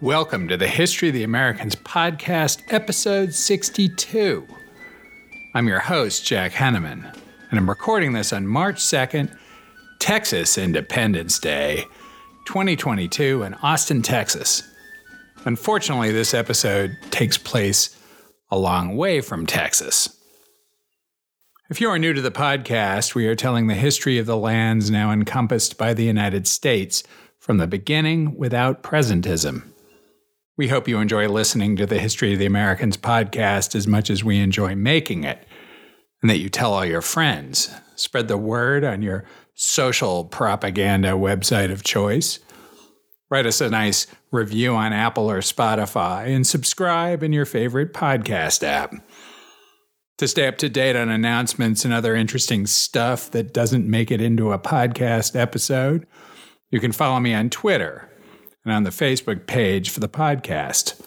Welcome to the History of the Americans podcast, episode 62. I'm your host, Jack Henneman, and I'm recording this on March 2nd, Texas Independence Day, 2022, in Austin, Texas. Unfortunately, this episode takes place a long way from Texas. If you are new to the podcast, we are telling the history of the lands now encompassed by the United States from the beginning without presentism. We hope you enjoy listening to the History of the Americans podcast as much as we enjoy making it, and that you tell all your friends. Spread the word on your social propaganda website of choice. Write us a nice review on Apple or Spotify, and subscribe in your favorite podcast app. To stay up to date on announcements and other interesting stuff that doesn't make it into a podcast episode, you can follow me on Twitter and on the Facebook page for the podcast.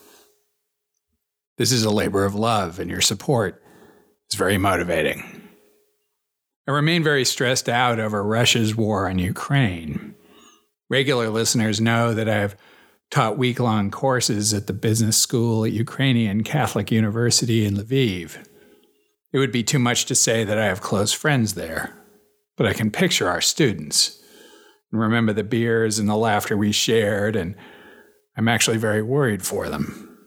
This is a labor of love, and your support is very motivating. I remain very stressed out over Russia's war on Ukraine. Regular listeners know that I've taught week long courses at the business school at Ukrainian Catholic University in Lviv. It would be too much to say that I have close friends there, but I can picture our students and remember the beers and the laughter we shared, and I'm actually very worried for them.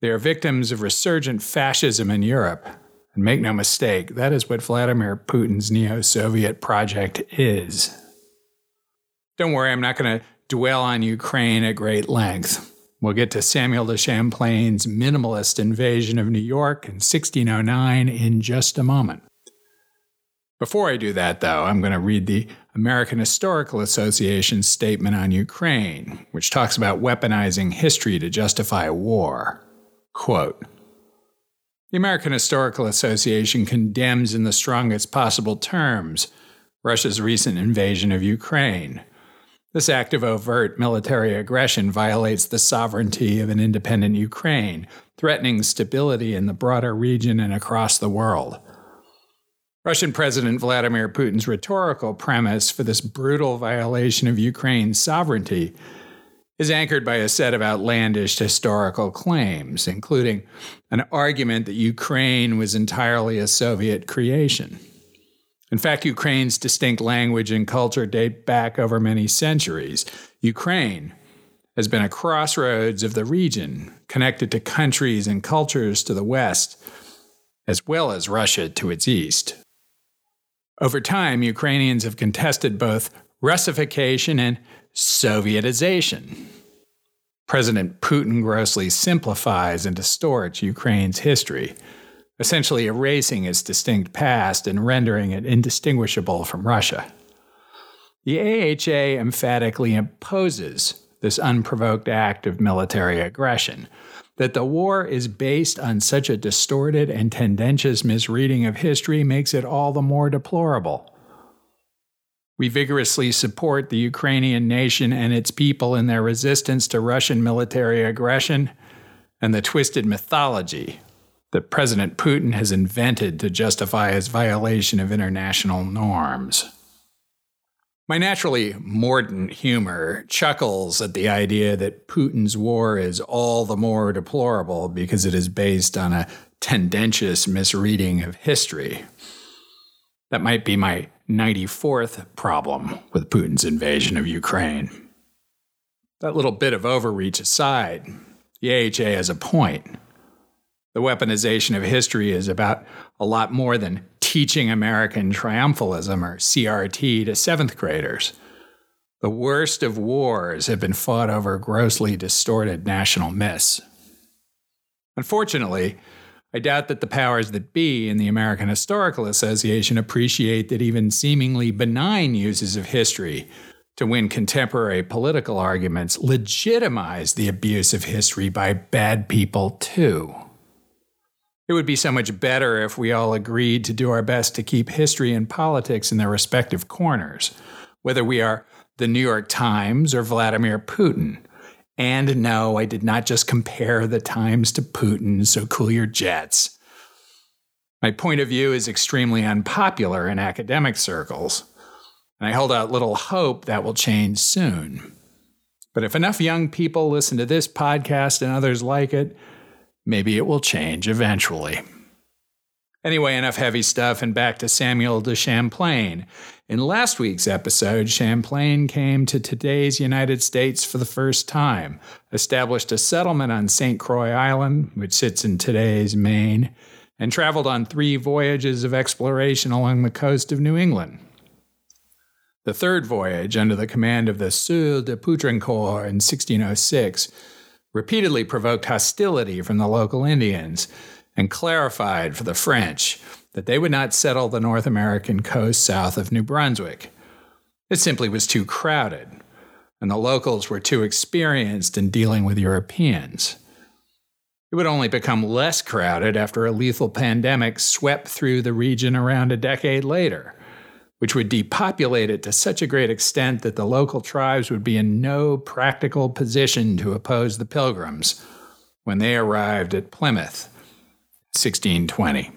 They are victims of resurgent fascism in Europe. And make no mistake, that is what Vladimir Putin's neo Soviet project is. Don't worry, I'm not going to dwell on Ukraine at great length. We'll get to Samuel de Champlain's minimalist invasion of New York in 1609 in just a moment. Before I do that, though, I'm going to read the American Historical Association's statement on Ukraine, which talks about weaponizing history to justify war. Quote The American Historical Association condemns in the strongest possible terms Russia's recent invasion of Ukraine. This act of overt military aggression violates the sovereignty of an independent Ukraine, threatening stability in the broader region and across the world. Russian President Vladimir Putin's rhetorical premise for this brutal violation of Ukraine's sovereignty is anchored by a set of outlandish historical claims, including an argument that Ukraine was entirely a Soviet creation. In fact, Ukraine's distinct language and culture date back over many centuries. Ukraine has been a crossroads of the region, connected to countries and cultures to the west, as well as Russia to its east. Over time, Ukrainians have contested both Russification and Sovietization. President Putin grossly simplifies and distorts Ukraine's history, essentially erasing its distinct past and rendering it indistinguishable from Russia. The AHA emphatically opposes this unprovoked act of military aggression, that the war is based on such a distorted and tendentious misreading of history makes it all the more deplorable. We vigorously support the Ukrainian nation and its people in their resistance to Russian military aggression and the twisted mythology that President Putin has invented to justify his violation of international norms. My naturally mordant humor chuckles at the idea that Putin's war is all the more deplorable because it is based on a tendentious misreading of history. That might be my 94th problem with Putin's invasion of Ukraine. That little bit of overreach aside, the AHA has a point. The weaponization of history is about a lot more than teaching American triumphalism, or CRT, to seventh graders. The worst of wars have been fought over grossly distorted national myths. Unfortunately, I doubt that the powers that be in the American Historical Association appreciate that even seemingly benign uses of history to win contemporary political arguments legitimize the abuse of history by bad people, too. It would be so much better if we all agreed to do our best to keep history and politics in their respective corners, whether we are the New York Times or Vladimir Putin. And no, I did not just compare the Times to Putin, so cool your jets. My point of view is extremely unpopular in academic circles, and I hold out little hope that will change soon. But if enough young people listen to this podcast and others like it, maybe it will change eventually. Anyway, enough heavy stuff and back to Samuel de Champlain. In last week's episode, Champlain came to today's United States for the first time, established a settlement on St. Croix Island, which sits in today's Maine, and traveled on three voyages of exploration along the coast of New England. The third voyage, under the command of the Sieur de Poutrincourt in 1606, repeatedly provoked hostility from the local Indians and clarified for the French that they would not settle the North American coast south of New Brunswick. It simply was too crowded, and the locals were too experienced in dealing with Europeans. It would only become less crowded after a lethal pandemic swept through the region around a decade later, which would depopulate it to such a great extent that the local tribes would be in no practical position to oppose the pilgrims when they arrived at Plymouth 1620.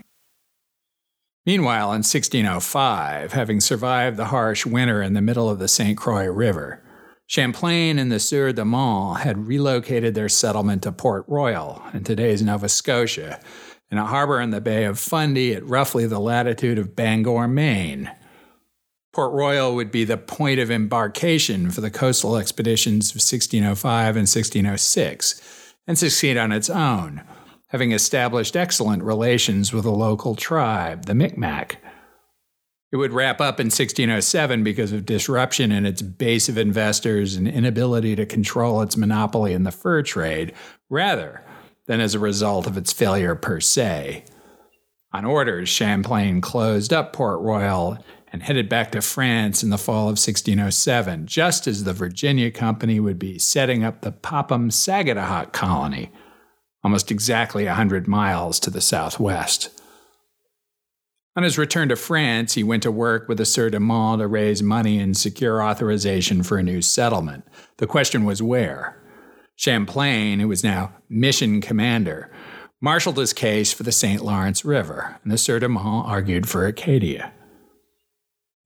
Meanwhile, in 1605, having survived the harsh winter in the middle of the St. Croix River, Champlain and the Sieur de Monts had relocated their settlement to Port Royal in today's Nova Scotia, in a harbor in the Bay of Fundy at roughly the latitude of Bangor, Maine. Port Royal would be the point of embarkation for the coastal expeditions of 1605 and 1606, and succeed on its own having established excellent relations with a local tribe, the Micmac. It would wrap up in 1607 because of disruption in its base of investors and inability to control its monopoly in the fur trade, rather than as a result of its failure per se. On orders, Champlain closed up Port Royal and headed back to France in the fall of 1607, just as the Virginia Company would be setting up the Popham Sagadahoc colony almost exactly a 100 miles to the southwest. On his return to France, he went to work with the Sieur de Monts to raise money and secure authorization for a new settlement. The question was where? Champlain, who was now mission commander, marshaled his case for the St. Lawrence River, and the Sieur de Monts argued for Acadia.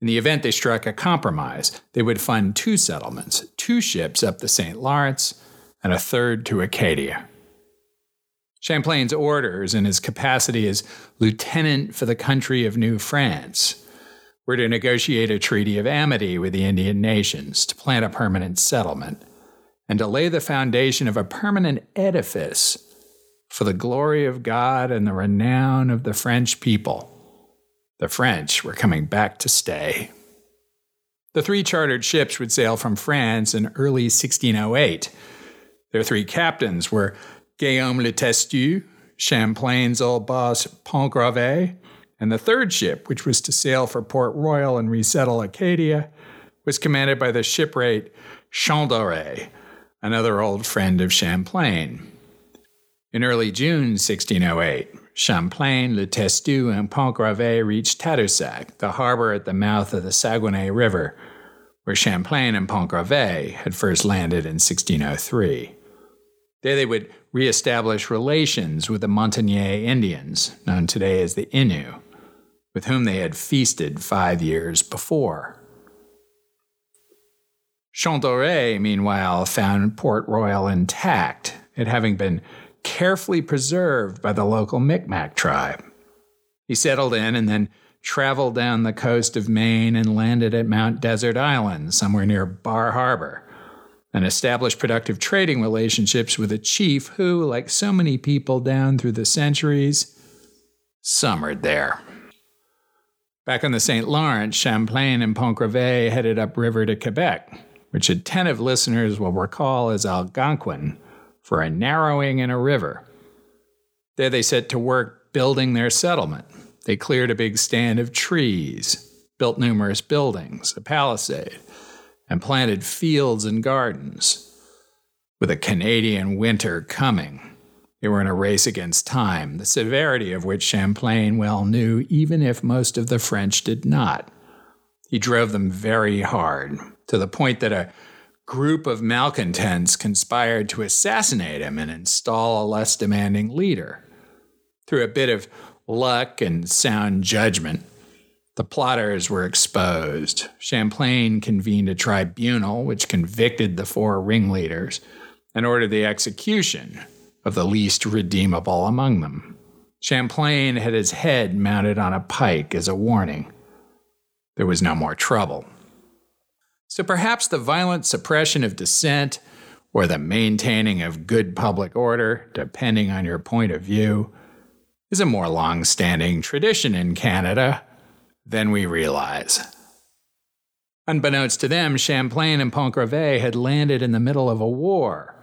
In the event they struck a compromise, they would fund two settlements, two ships up the St. Lawrence, and a third to Acadia. Champlain's orders in his capacity as lieutenant for the country of New France were to negotiate a treaty of amity with the Indian nations to plant a permanent settlement and to lay the foundation of a permanent edifice for the glory of God and the renown of the French people. The French were coming back to stay. The three chartered ships would sail from France in early 1608. Their three captains were Guillaume Le Testu, Champlain's old boss Pontgravé, and the third ship, which was to sail for Port Royal and resettle Acadia, was commanded by the shipwright Champdoré, another old friend of Champlain. In early June 1608, Champlain, Le Testu, and Pontgravé reached Tadoussac, the harbor at the mouth of the Saguenay River, where Champlain and Pontgravé had first landed in 1603. There they would reestablish relations with the Montagnais Indians, known today as the Innu, with whom they had feasted five years before. Champdoré, meanwhile, found Port Royal intact, it having been carefully preserved by the local Micmac tribe. He settled in and then traveled down the coast of Maine and landed at Mount Desert Island, somewhere near Bar Harbor and established productive trading relationships with a chief who, like so many people down through the centuries, summered there. Back on the St. Lawrence, Champlain and Pontgravé headed upriver to Quebec, which attentive listeners will recall as Algonquin, for a narrowing in a river. There they set to work building their settlement. They cleared a big stand of trees, built numerous buildings, a palisade, and planted fields and gardens. With a Canadian winter coming, they were in a race against time, the severity of which Champlain well knew, even if most of the French did not. He drove them very hard, to the point that a group of malcontents conspired to assassinate him and install a less demanding leader. Through a bit of luck and sound judgment, The plotters were exposed. Champlain convened a tribunal which convicted the four ringleaders and ordered the execution of the least redeemable among them. Champlain had his head mounted on a pike as a warning. There was no more trouble. So perhaps the violent suppression of dissent or the maintaining of good public order, depending on your point of view, is a more long standing tradition in Canada than we realize. Unbeknownst to them, Champlain and Pont Gravé had landed in the middle of a war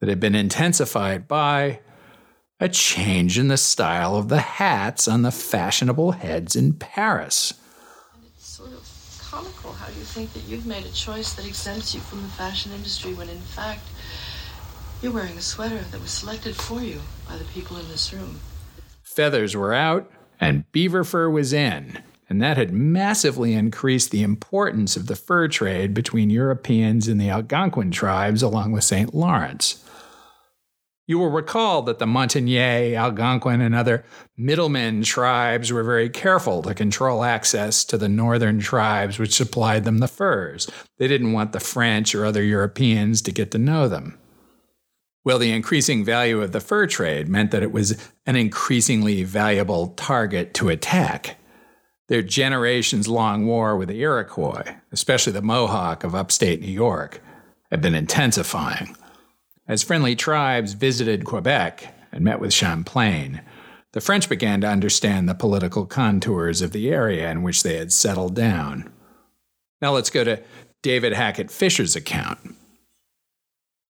that had been intensified by a change in the style of the hats on the fashionable heads in Paris. It's sort of comical how you think that you've made a choice that exempts you from the fashion industry when in fact you're wearing a sweater that was selected for you by the people in this room. Feathers were out and beaver fur was in, and that had massively increased the importance of the fur trade between Europeans and the Algonquin tribes along the St. Lawrence. You will recall that the Montagnais, Algonquin, and other middlemen tribes were very careful to control access to the northern tribes which supplied them the furs. They didn't want the French or other Europeans to get to know them. Well, the increasing value of the fur trade meant that it was an increasingly valuable target to attack. Their generations long war with the Iroquois, especially the Mohawk of upstate New York, had been intensifying. As friendly tribes visited Quebec and met with Champlain, the French began to understand the political contours of the area in which they had settled down. Now let's go to David Hackett Fischer's account.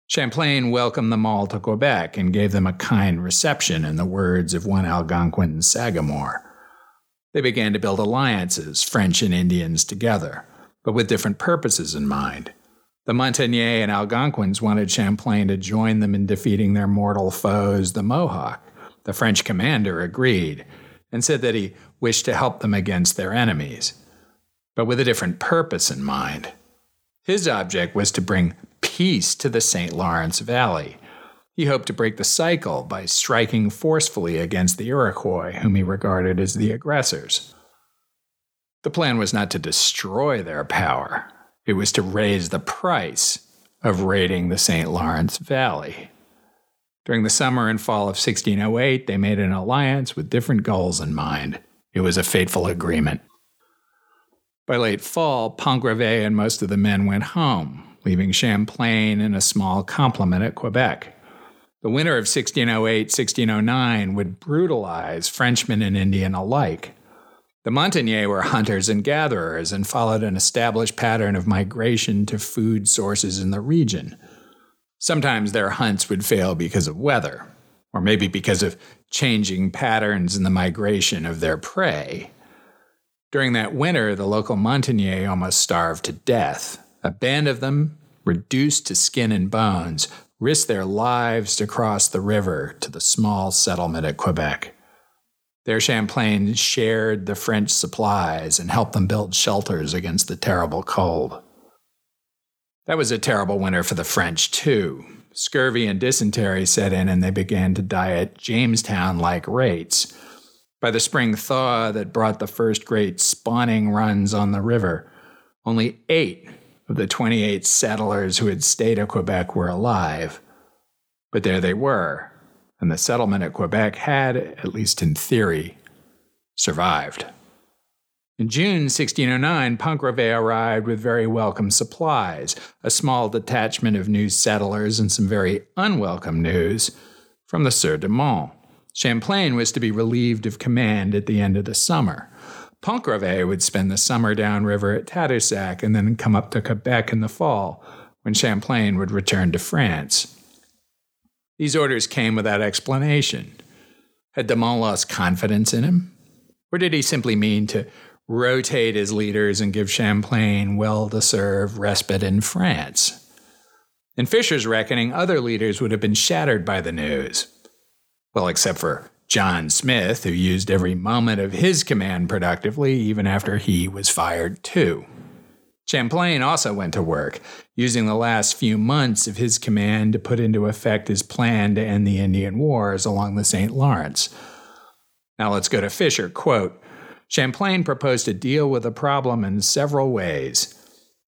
Champlain welcomed them all to Quebec and gave them a kind reception, in the words of one Algonquin Sagamore. They began to build alliances, French and Indians together, but with different purposes in mind. The Montagnais and Algonquins wanted Champlain to join them in defeating their mortal foes, the Mohawk. The French commander agreed and said that he wished to help them against their enemies, but with a different purpose in mind. His object was to bring peace to the St. Lawrence Valley. He hoped to break the cycle by striking forcefully against the Iroquois, whom he regarded as the aggressors. The plan was not to destroy their power, it was to raise the price of raiding the St. Lawrence Valley. During the summer and fall of 1608, they made an alliance with different goals in mind. It was a fateful agreement. By late fall, Pont Gravé and most of the men went home, leaving Champlain and a small complement at Quebec. The winter of 1608 1609 would brutalize Frenchmen and Indian alike. The Montagnais were hunters and gatherers and followed an established pattern of migration to food sources in the region. Sometimes their hunts would fail because of weather, or maybe because of changing patterns in the migration of their prey. During that winter, the local Montagnais almost starved to death. A band of them, reduced to skin and bones, risked their lives to cross the river to the small settlement at Quebec. There Champlain shared the French supplies and helped them build shelters against the terrible cold. That was a terrible winter for the French, too. Scurvy and dysentery set in, and they began to die at Jamestown like rates. By the spring thaw that brought the first great spawning runs on the river, only eight of the 28 settlers who had stayed at Quebec were alive. But there they were, and the settlement at Quebec had, at least in theory, survived. In June 1609, Pont Gravé arrived with very welcome supplies, a small detachment of new settlers, and some very unwelcome news from the Sieur de Monts. Champlain was to be relieved of command at the end of the summer. Pont Gravé would spend the summer downriver at Tadoussac and then come up to Quebec in the fall, when Champlain would return to France. These orders came without explanation. Had de Monts lost confidence in him? Or did he simply mean to rotate his leaders and give Champlain well deserved respite in France? In Fischer's reckoning, other leaders would have been shattered by the news. Well, except for John Smith, who used every moment of his command productively, even after he was fired too. Champlain also went to work, using the last few months of his command to put into effect his plan to end the Indian Wars along the St. Lawrence. Now let's go to Fischer. Quote, Champlain proposed to deal with the problem in several ways.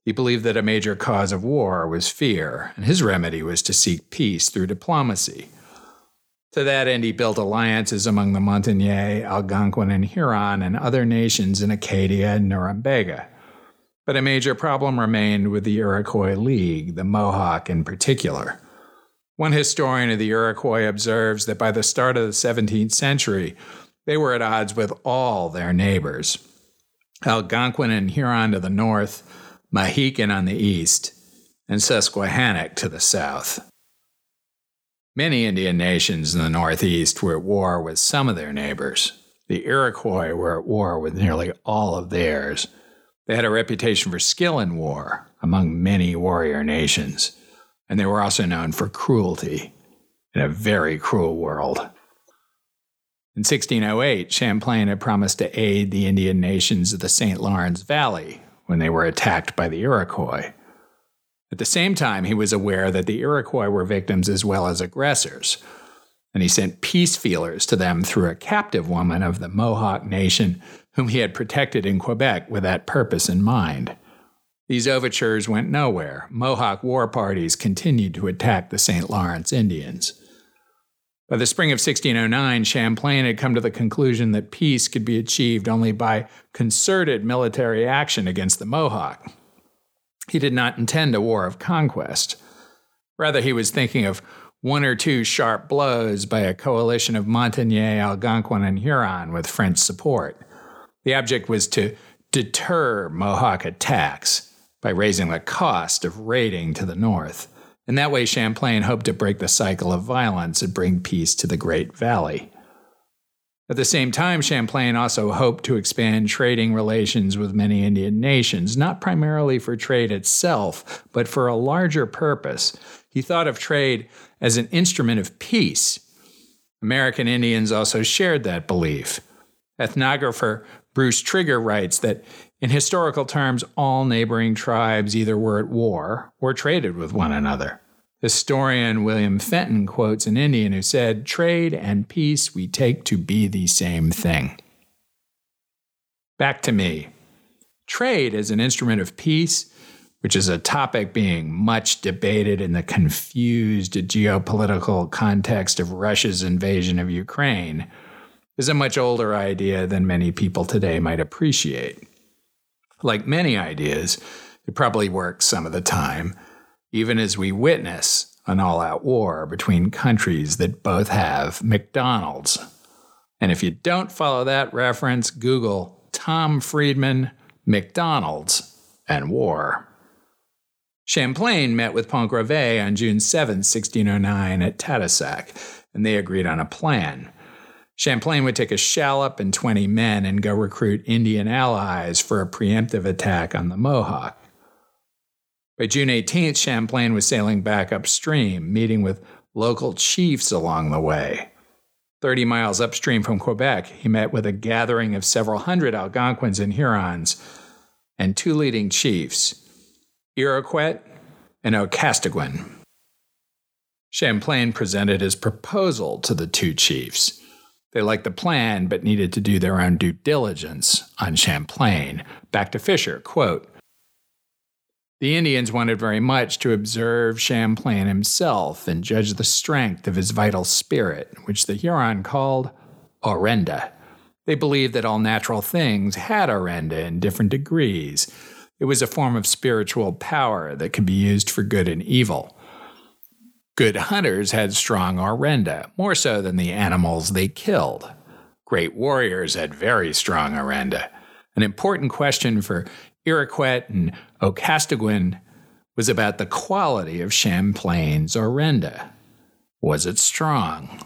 He believed that a major cause of war was fear, and his remedy was to seek peace through diplomacy. To that end, he built alliances among the Montagnais, Algonquin, and Huron, and other nations in Acadia and Norumbega. But a major problem remained with the Iroquois League, the Mohawk in particular. One historian of the Iroquois observes that by the start of the 17th century, they were at odds with all their neighbors Algonquin and Huron to the north, Mohican on the east, and Susquehannock to the south. Many Indian nations in the Northeast were at war with some of their neighbors. The Iroquois were at war with nearly all of theirs. They had a reputation for skill in war among many warrior nations, and they were also known for cruelty in a very cruel world. In 1608, Champlain had promised to aid the Indian nations of the St. Lawrence Valley when they were attacked by the Iroquois. At the same time, he was aware that the Iroquois were victims as well as aggressors, and he sent peace feelers to them through a captive woman of the Mohawk Nation whom he had protected in Quebec with that purpose in mind. These overtures went nowhere. Mohawk war parties continued to attack the St. Lawrence Indians. By the spring of 1609, Champlain had come to the conclusion that peace could be achieved only by concerted military action against the Mohawk. He did not intend a war of conquest. Rather, he was thinking of one or two sharp blows by a coalition of Montagnais, Algonquin, and Huron with French support. The object was to deter Mohawk attacks by raising the cost of raiding to the north. In that way, Champlain hoped to break the cycle of violence and bring peace to the Great Valley. At the same time, Champlain also hoped to expand trading relations with many Indian nations, not primarily for trade itself, but for a larger purpose. He thought of trade as an instrument of peace. American Indians also shared that belief. Ethnographer Bruce Trigger writes that in historical terms, all neighboring tribes either were at war or traded with one another. Historian William Fenton quotes an Indian who said, Trade and peace we take to be the same thing. Back to me. Trade as an instrument of peace, which is a topic being much debated in the confused geopolitical context of Russia's invasion of Ukraine, is a much older idea than many people today might appreciate. Like many ideas, it probably works some of the time even as we witness an all out war between countries that both have McDonald's. And if you don't follow that reference, Google Tom Friedman, McDonald's, and war. Champlain met with Pont Gravé on June 7, 1609, at Tadoussac, and they agreed on a plan. Champlain would take a shallop and 20 men and go recruit Indian allies for a preemptive attack on the Mohawk. By June 18th, Champlain was sailing back upstream, meeting with local chiefs along the way. 30 miles upstream from Quebec, he met with a gathering of several hundred Algonquins and Hurons and two leading chiefs, Iroquet and Ocastaguin. Champlain presented his proposal to the two chiefs. They liked the plan, but needed to do their own due diligence on Champlain. Back to Fischer, quote, the Indians wanted very much to observe Champlain himself and judge the strength of his vital spirit, which the Huron called Orenda. They believed that all natural things had Orenda in different degrees. It was a form of spiritual power that could be used for good and evil. Good hunters had strong Orenda, more so than the animals they killed. Great warriors had very strong Orenda. An important question for Iroquet and Ocastaguin was about the quality of Champlain's Orenda. Was it strong?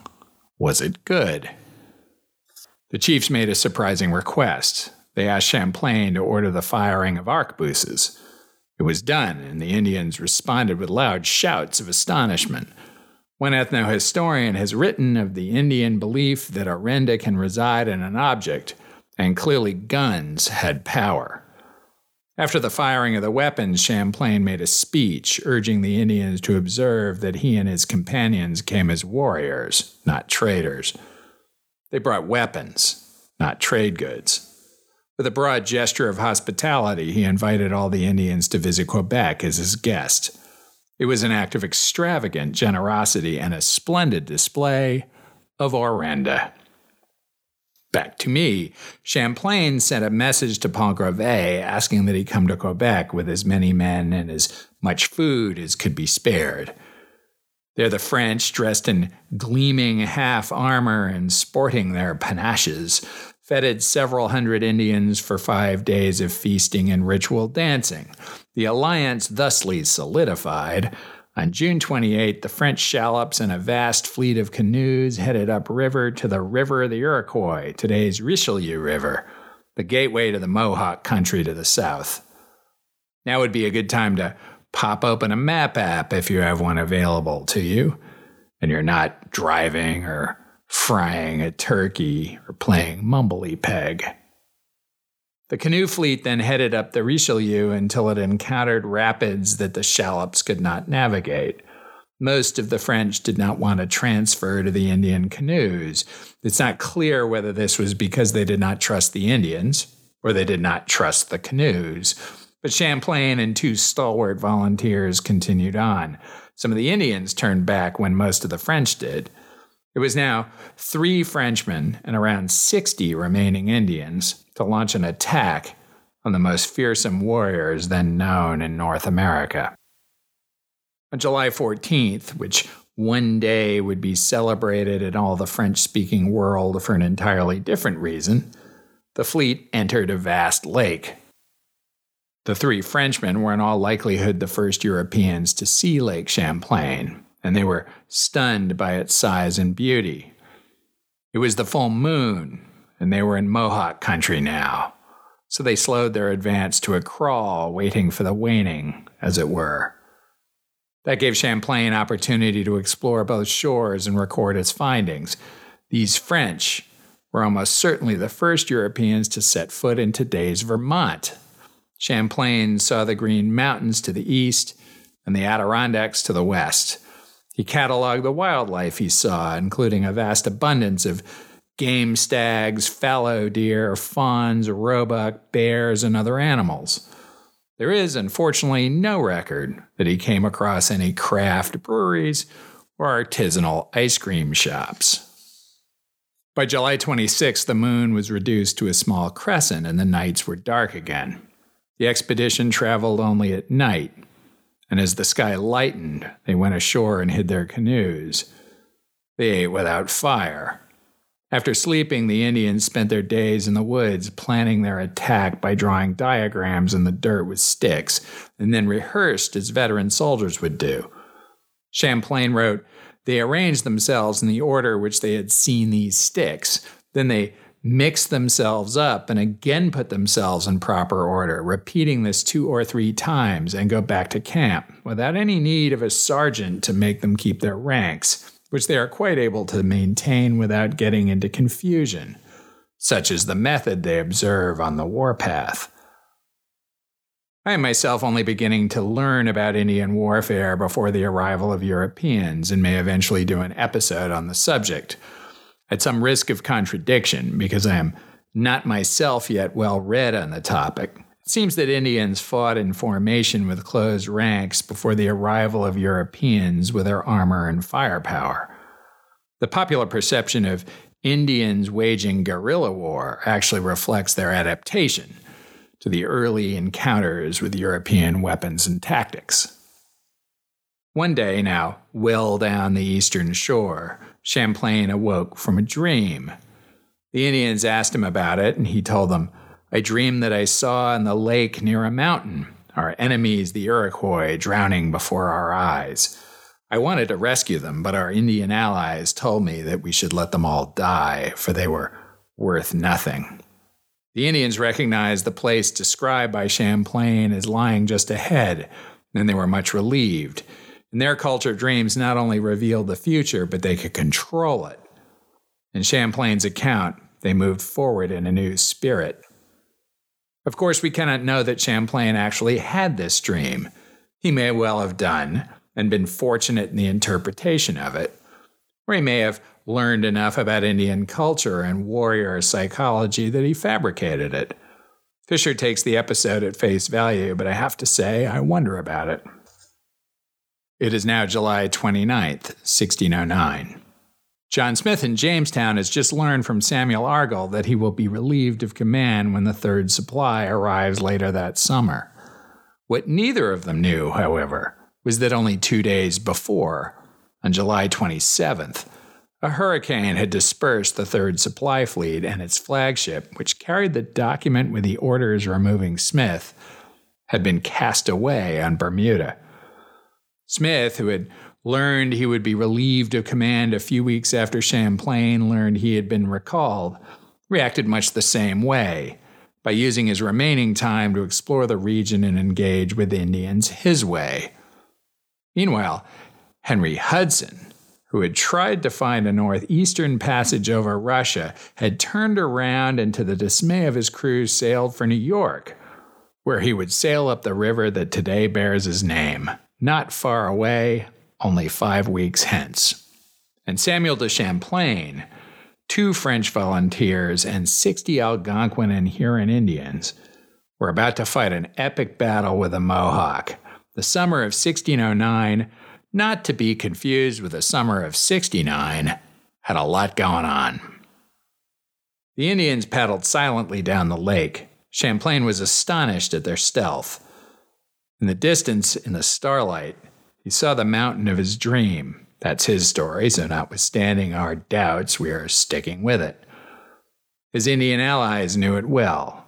Was it good? The chiefs made a surprising request. They asked Champlain to order the firing of arquebuses. It was done, and the Indians responded with loud shouts of astonishment. One ethnohistorian has written of the Indian belief that Orenda can reside in an object, and clearly guns had power. After the firing of the weapons, Champlain made a speech urging the Indians to observe that he and his companions came as warriors, not traders. They brought weapons, not trade goods. With a broad gesture of hospitality, he invited all the Indians to visit Quebec as his guest. It was an act of extravagant generosity and a splendid display of orenda. Back to me, Champlain sent a message to Pont-Gravé asking that he come to Quebec with as many men and as much food as could be spared. There, the French, dressed in gleaming half armor and sporting their panaches, feted several hundred Indians for five days of feasting and ritual dancing. The alliance thusly solidified. On June 28, the French shallops and a vast fleet of canoes headed upriver to the River of the Iroquois, today's Richelieu River, the gateway to the Mohawk country to the south. Now would be a good time to pop open a map app if you have one available to you and you're not driving or frying a turkey or playing mumbly peg. The canoe fleet then headed up the Richelieu until it encountered rapids that the shallops could not navigate. Most of the French did not want to transfer to the Indian canoes. It's not clear whether this was because they did not trust the Indians or they did not trust the canoes. But Champlain and two stalwart volunteers continued on. Some of the Indians turned back when most of the French did. It was now three Frenchmen and around 60 remaining Indians to launch an attack on the most fearsome warriors then known in North America. On July 14th, which one day would be celebrated in all the French speaking world for an entirely different reason, the fleet entered a vast lake the three Frenchmen were in all likelihood the first Europeans to see Lake Champlain, and they were stunned by its size and beauty. It was the full moon, and they were in Mohawk country now, so they slowed their advance to a crawl, waiting for the waning, as it were. That gave Champlain opportunity to explore both shores and record his findings. These French were almost certainly the first Europeans to set foot in today's Vermont, Champlain saw the Green Mountains to the east and the Adirondacks to the west. He cataloged the wildlife he saw, including a vast abundance of game stags, fallow deer, fawns, roebuck, bears, and other animals. There is, unfortunately, no record that he came across any craft breweries or artisanal ice cream shops. By July 26, the moon was reduced to a small crescent and the nights were dark again. The expedition traveled only at night, and as the sky lightened, they went ashore and hid their canoes. They ate without fire. After sleeping, the Indians spent their days in the woods planning their attack by drawing diagrams in the dirt with sticks, and then rehearsed as veteran soldiers would do. Champlain wrote, They arranged themselves in the order which they had seen these sticks. Then they mixed themselves up and again put themselves in proper order, repeating this two or three times and go back to camp without any need of a sergeant to make them keep their ranks, which they are quite able to maintain without getting into confusion. Such is the method they observe on the warpath. I am myself only beginning to learn about Indian warfare before the arrival of Europeans and may eventually do an episode on the subject at some risk of contradiction because I am not myself yet well read on the topic. It seems that Indians fought in formation with closed ranks before the arrival of Europeans with their armor and firepower. The popular perception of Indians waging guerrilla war actually reflects their adaptation to the early encounters with European weapons and tactics. One day now, well down the eastern shore, Champlain awoke from a dream. The Indians asked him about it, and he told them, I dreamed that I saw in the lake near a mountain our enemies, the Iroquois, drowning before our eyes. I wanted to rescue them, but our Indian allies told me that we should let them all die, for they were worth nothing. The Indians recognized the place described by Champlain as lying just ahead, and they were much relieved. In their culture, dreams not only revealed the future, but they could control it. In Champlain's account, they moved forward in a new spirit. Of course, we cannot know that Champlain actually had this dream. He may well have done and been fortunate in the interpretation of it. Or he may have learned enough about Indian culture and warrior psychology that he fabricated it. Fischer takes the episode at face value, but I have to say, I wonder about it. It is now July 29th, 1609. John Smith in Jamestown has just learned from Samuel Argall that he will be relieved of command when the third supply arrives later that summer. What neither of them knew, however, was that only two days before, on July 27th, a hurricane had dispersed the third supply fleet and its flagship, which carried the document with the orders removing Smith, had been cast away on Bermuda. Smith, who had learned he would be relieved of command a few weeks after Champlain learned he had been recalled, reacted much the same way by using his remaining time to explore the region and engage with Indians his way. Meanwhile, Henry Hudson, who had tried to find a northeastern passage over Russia, had turned around and, to the dismay of his crew, sailed for New York, where he would sail up the river that today bears his name, not far away, only five weeks hence. And Samuel de Champlain, two French volunteers, and 60 Algonquin and Huron Indians were about to fight an epic battle with a Mohawk. The summer of 1609, not to be confused with the summer of 69, had a lot going on. The Indians paddled silently down the lake. Champlain was astonished at their stealth. In the distance, in the starlight, he saw the mountain of his dream. That's his story, so notwithstanding our doubts, we are sticking with it. His Indian allies knew it well.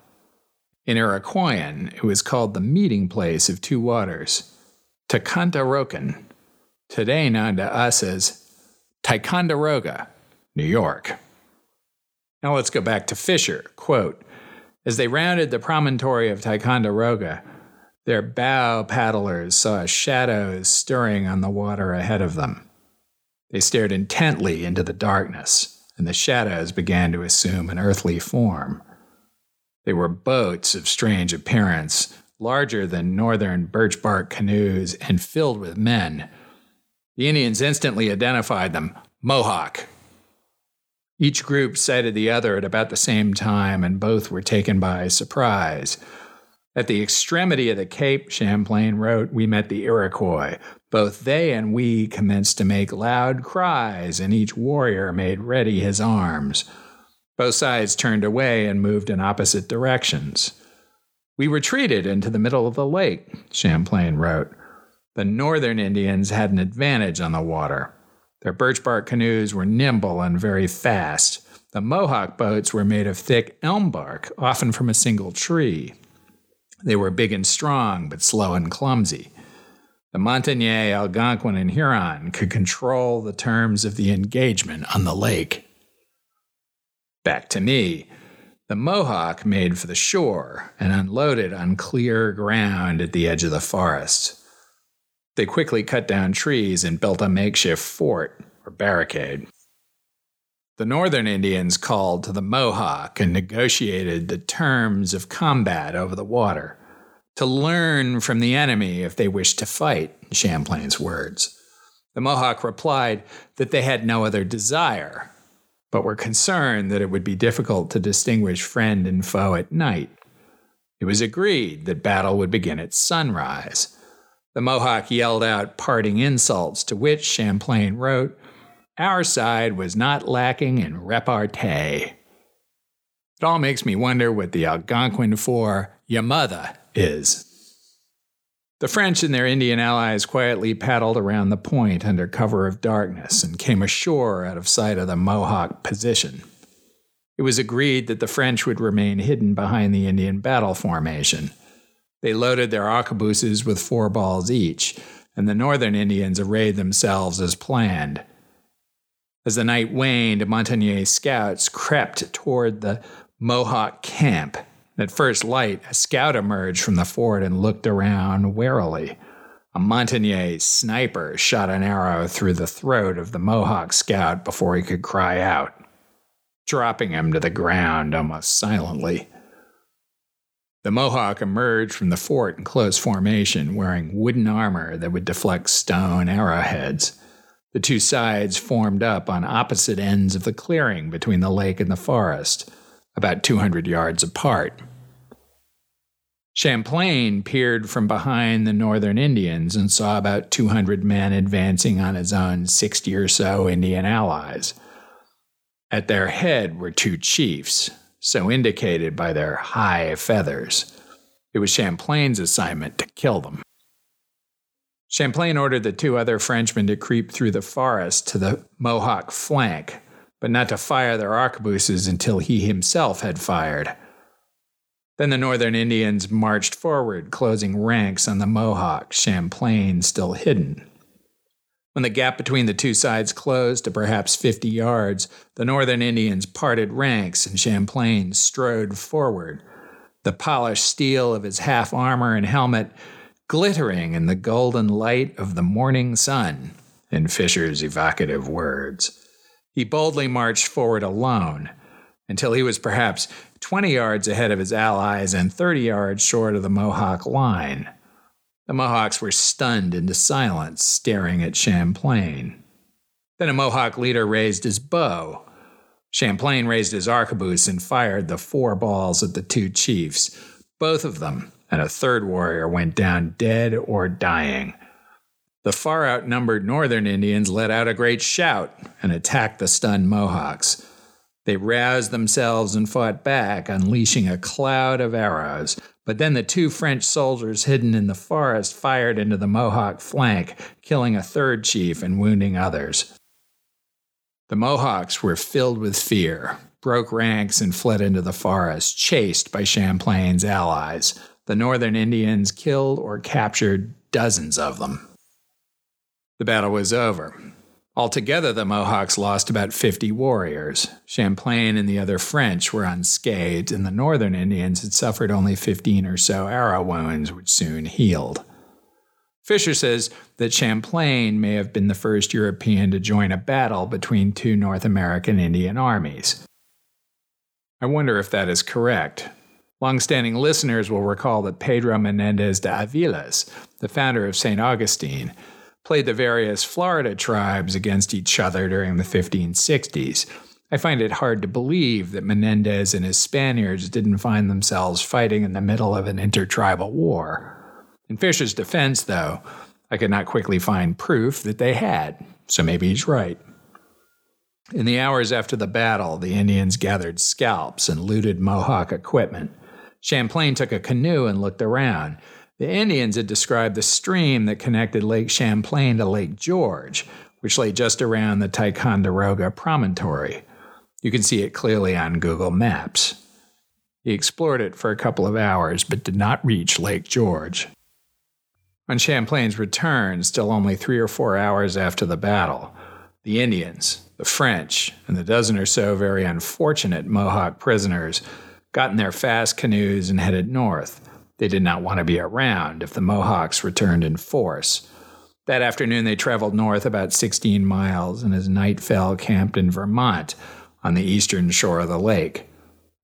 In Iroquoian, it was called the meeting place of two waters, Ticonderogan, today known to us as Ticonderoga, New York. Now let's go back to Fischer. Quote, as they rounded the promontory of Ticonderoga, their bow paddlers saw shadows stirring on the water ahead of them. They stared intently into the darkness, and the shadows began to assume an earthly form. They were boats of strange appearance, larger than northern birch bark canoes and filled with men. The Indians instantly identified them Mohawk. Each group sighted the other at about the same time, and both were taken by surprise. At the extremity of the Cape, Champlain wrote, we met the Iroquois. Both they and we commenced to make loud cries, and each warrior made ready his arms. Both sides turned away and moved in opposite directions. We retreated into the middle of the lake, Champlain wrote. The northern Indians had an advantage on the water. Their birch bark canoes were nimble and very fast. The Mohawk boats were made of thick elm bark, often from a single tree. They were big and strong, but slow and clumsy. The Montagnais, Algonquin, and Huron could control the terms of the engagement on the lake. Back to me. The Mohawk made for the shore and unloaded on clear ground at the edge of the forest. They quickly cut down trees and built a makeshift fort or barricade. The northern Indians called to the Mohawk and negotiated the terms of combat over the water, to learn from the enemy if they wished to fight, in Champlain's words. The Mohawk replied that they had no other desire, but were concerned that it would be difficult to distinguish friend and foe at night. It was agreed that battle would begin at sunrise. The Mohawk yelled out parting insults, to which Champlain wrote, our side was not lacking in repartee. It all makes me wonder what the Algonquin for your mother is. The French and their Indian allies quietly paddled around the point under cover of darkness and came ashore out of sight of the Mohawk position. It was agreed that the French would remain hidden behind the Indian battle formation. They loaded their arquebuses with four balls each, and the northern Indians arrayed themselves as planned. As the night waned, Montagnais scouts crept toward the Mohawk camp. At first light, a scout emerged from the fort and looked around warily. A Montagnais sniper shot an arrow through the throat of the Mohawk scout before he could cry out, dropping him to the ground almost silently. The Mohawk emerged from the fort in close formation, wearing wooden armor that would deflect stone arrowheads. The two sides formed up on opposite ends of the clearing between the lake and the forest, about 200 yards apart. Champlain peered from behind the northern Indians and saw about 200 men advancing on his own 60 or so Indian allies. At their head were two chiefs, so indicated by their high feathers. It was Champlain's assignment to kill them. Champlain ordered the two other Frenchmen to creep through the forest to the Mohawk flank, but not to fire their arquebuses until he himself had fired. Then the northern Indians marched forward, closing ranks on the Mohawks, Champlain still hidden. When the gap between the two sides closed to perhaps 50 yards, the northern Indians parted ranks and Champlain strode forward, the polished steel of his half armor and helmet glittering in the golden light of the morning sun, in Fischer's evocative words. He boldly marched forward alone until he was perhaps 20 yards ahead of his allies and 30 yards short of the Mohawk line. The Mohawks were stunned into silence, staring at Champlain. Then a Mohawk leader raised his bow. Champlain raised his arquebus and fired the four balls at the two chiefs. Both of them and a third warrior went down dead or dying. The far outnumbered northern Indians let out a great shout and attacked the stunned Mohawks. They roused themselves and fought back, unleashing a cloud of arrows. But then the two French soldiers hidden in the forest fired into the Mohawk flank, killing a third chief and wounding others. The Mohawks were filled with fear, broke ranks, and fled into the forest, chased by Champlain's allies. The northern Indians killed or captured dozens of them. The battle was over. Altogether, the Mohawks lost about 50 warriors. Champlain and the other French were unscathed, and the northern Indians had suffered only 15 or so arrow wounds, which soon healed. Fischer says that Champlain may have been the first European to join a battle between two North American Indian armies. I wonder if that is correct. Longstanding listeners will recall that Pedro Menendez de Aviles, the founder of St. Augustine, played the various Florida tribes against each other during the 1560s. I find it hard to believe that Menendez and his Spaniards didn't find themselves fighting in the middle of an intertribal war. In Fischer's defense, though, I could not quickly find proof that they had, so maybe he's right. In the hours after the battle, the Indians gathered scalps and looted Mohawk equipment. Champlain took a canoe and looked around. The Indians had described the stream that connected Lake Champlain to Lake George, which lay just around the Ticonderoga promontory. You can see it clearly on Google Maps. He explored it for a couple of hours but did not reach Lake George. On Champlain's return, still only three or four hours after the battle, the Indians, the French, and the dozen or so very unfortunate Mohawk prisoners got in their fast canoes and headed north. They did not want to be around if the Mohawks returned in force. That afternoon, they traveled north about 16 miles and as night fell, camped in Vermont on the eastern shore of the lake.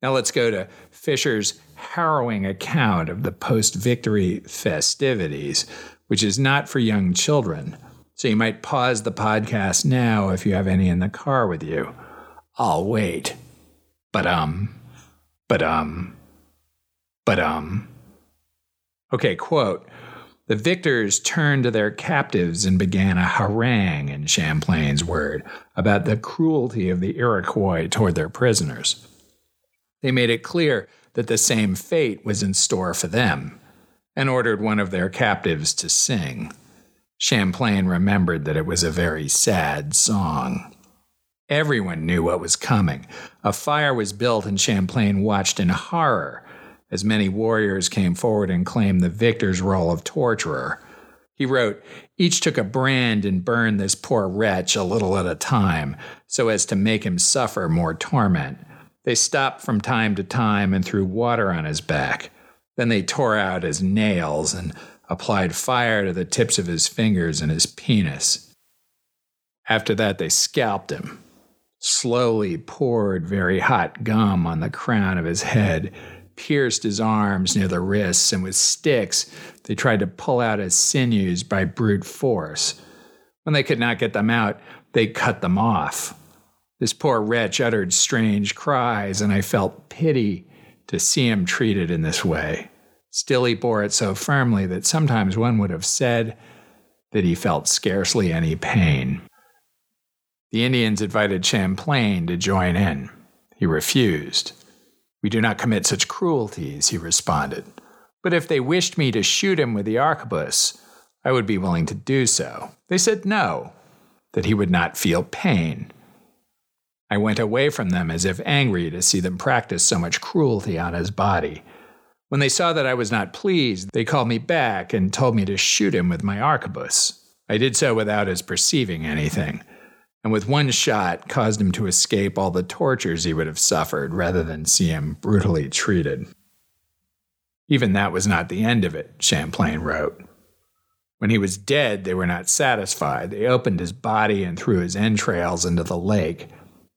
Now let's go to Fischer's harrowing account of the post victory festivities, which is not for young children. So you might pause the podcast now if you have any in the car with you. I'll wait. But um, but um, but um. Okay, quote The victors turned to their captives and began a harangue, in Champlain's word, about the cruelty of the Iroquois toward their prisoners. They made it clear that the same fate was in store for them and ordered one of their captives to sing. Champlain remembered that it was a very sad song. Everyone knew what was coming. A fire was built, and Champlain watched in horror as many warriors came forward and claimed the victor's role of torturer. He wrote, Each took a brand and burned this poor wretch a little at a time, so as to make him suffer more torment. They stopped from time to time and threw water on his back. Then they tore out his nails and applied fire to the tips of his fingers and his penis. After that, they scalped him, slowly poured very hot gum on the crown of his head pierced his arms near the wrists, and with sticks they tried to pull out his sinews by brute force. When they could not get them out, they cut them off. This poor wretch uttered strange cries, and I felt pity to see him treated in this way. Still, he bore it so firmly that sometimes one would have said that he felt scarcely any pain. The Indians invited Champlain to join in. He refused. We do not commit such cruelties, he responded. But if they wished me to shoot him with the arquebus, I would be willing to do so. They said no, that he would not feel pain. I went away from them as if angry to see them practice so much cruelty on his body. When they saw that I was not pleased, they called me back and told me to shoot him with my arquebus. I did so without his perceiving anything, and with one shot caused him to escape all the tortures he would have suffered rather than see him brutally treated. Even that was not the end of it, Champlain wrote. When he was dead, they were not satisfied. They opened his body and threw his entrails into the lake.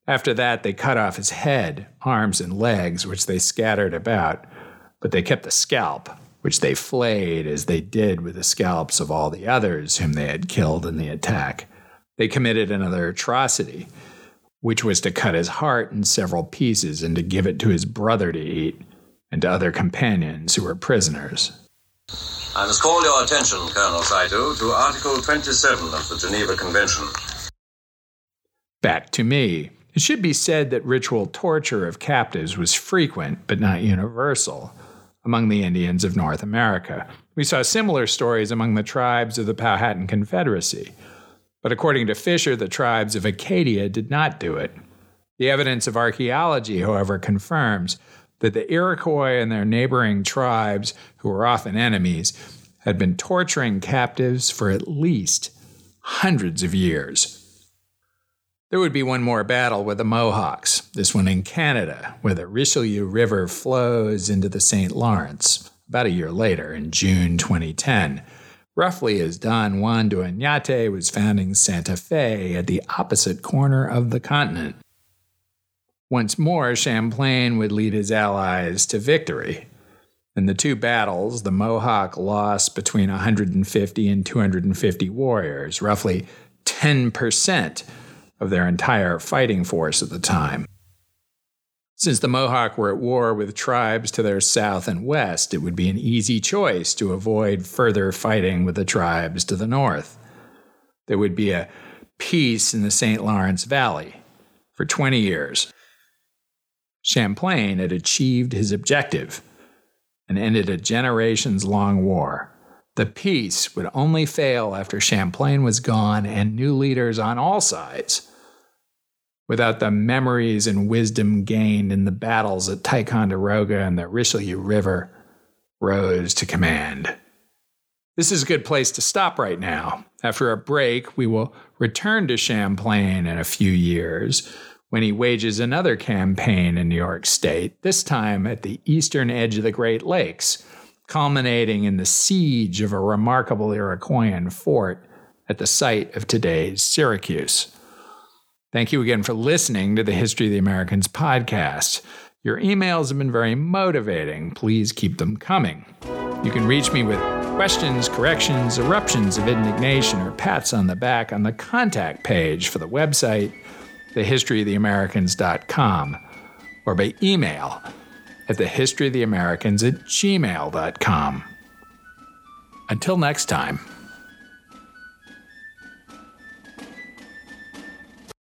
After that, they cut off his head, arms, and legs, which they scattered about but they kept the scalp, which they flayed as they did with the scalps of all the others whom they had killed in the attack. They committed another atrocity, which was to cut his heart in several pieces and to give it to his brother to eat and to other companions who were prisoners. I must call your attention, Colonel Saito, to Article 27 of the Geneva Convention. Back to me. It should be said that ritual torture of captives was frequent but not universal among the Indians of North America. We saw similar stories among the tribes of the Powhatan Confederacy. But according to Fischer, the tribes of Acadia did not do it. The evidence of archaeology, however, confirms that the Iroquois and their neighboring tribes, who were often enemies, had been torturing captives for at least hundreds of years. There would be one more battle with the Mohawks, this one in Canada, where the Richelieu River flows into the St. Lawrence, about a year later, in June 2010, roughly as Don Juan de Oñate was founding Santa Fe at the opposite corner of the continent. Once more, Champlain would lead his allies to victory. In the two battles, the Mohawk lost between 150 and 250 warriors, roughly 10% of their entire fighting force at the time. Since the Mohawk were at war with tribes to their south and west, it would be an easy choice to avoid further fighting with the tribes to the north. There would be a peace in the St. Lawrence Valley for 20 years. Champlain had achieved his objective and ended a generations long war. The peace would only fail after Champlain was gone and new leaders on all sides without the memories and wisdom gained in the battles at Ticonderoga and the Richelieu River, rose to command. This is a good place to stop right now. After a break, we will return to Champlain in a few years when he wages another campaign in New York State, this time at the eastern edge of the Great Lakes, culminating in the siege of a remarkable Iroquoian fort at the site of today's Syracuse. Thank you again for listening to the History of the Americans podcast. Your emails have been very motivating. Please keep them coming. You can reach me with questions, corrections, eruptions of indignation, or pats on the back on the contact page for the website, thehistoryoftheamericans.com, or by email at thehistoryoftheamericans at gmail.com. Until next time.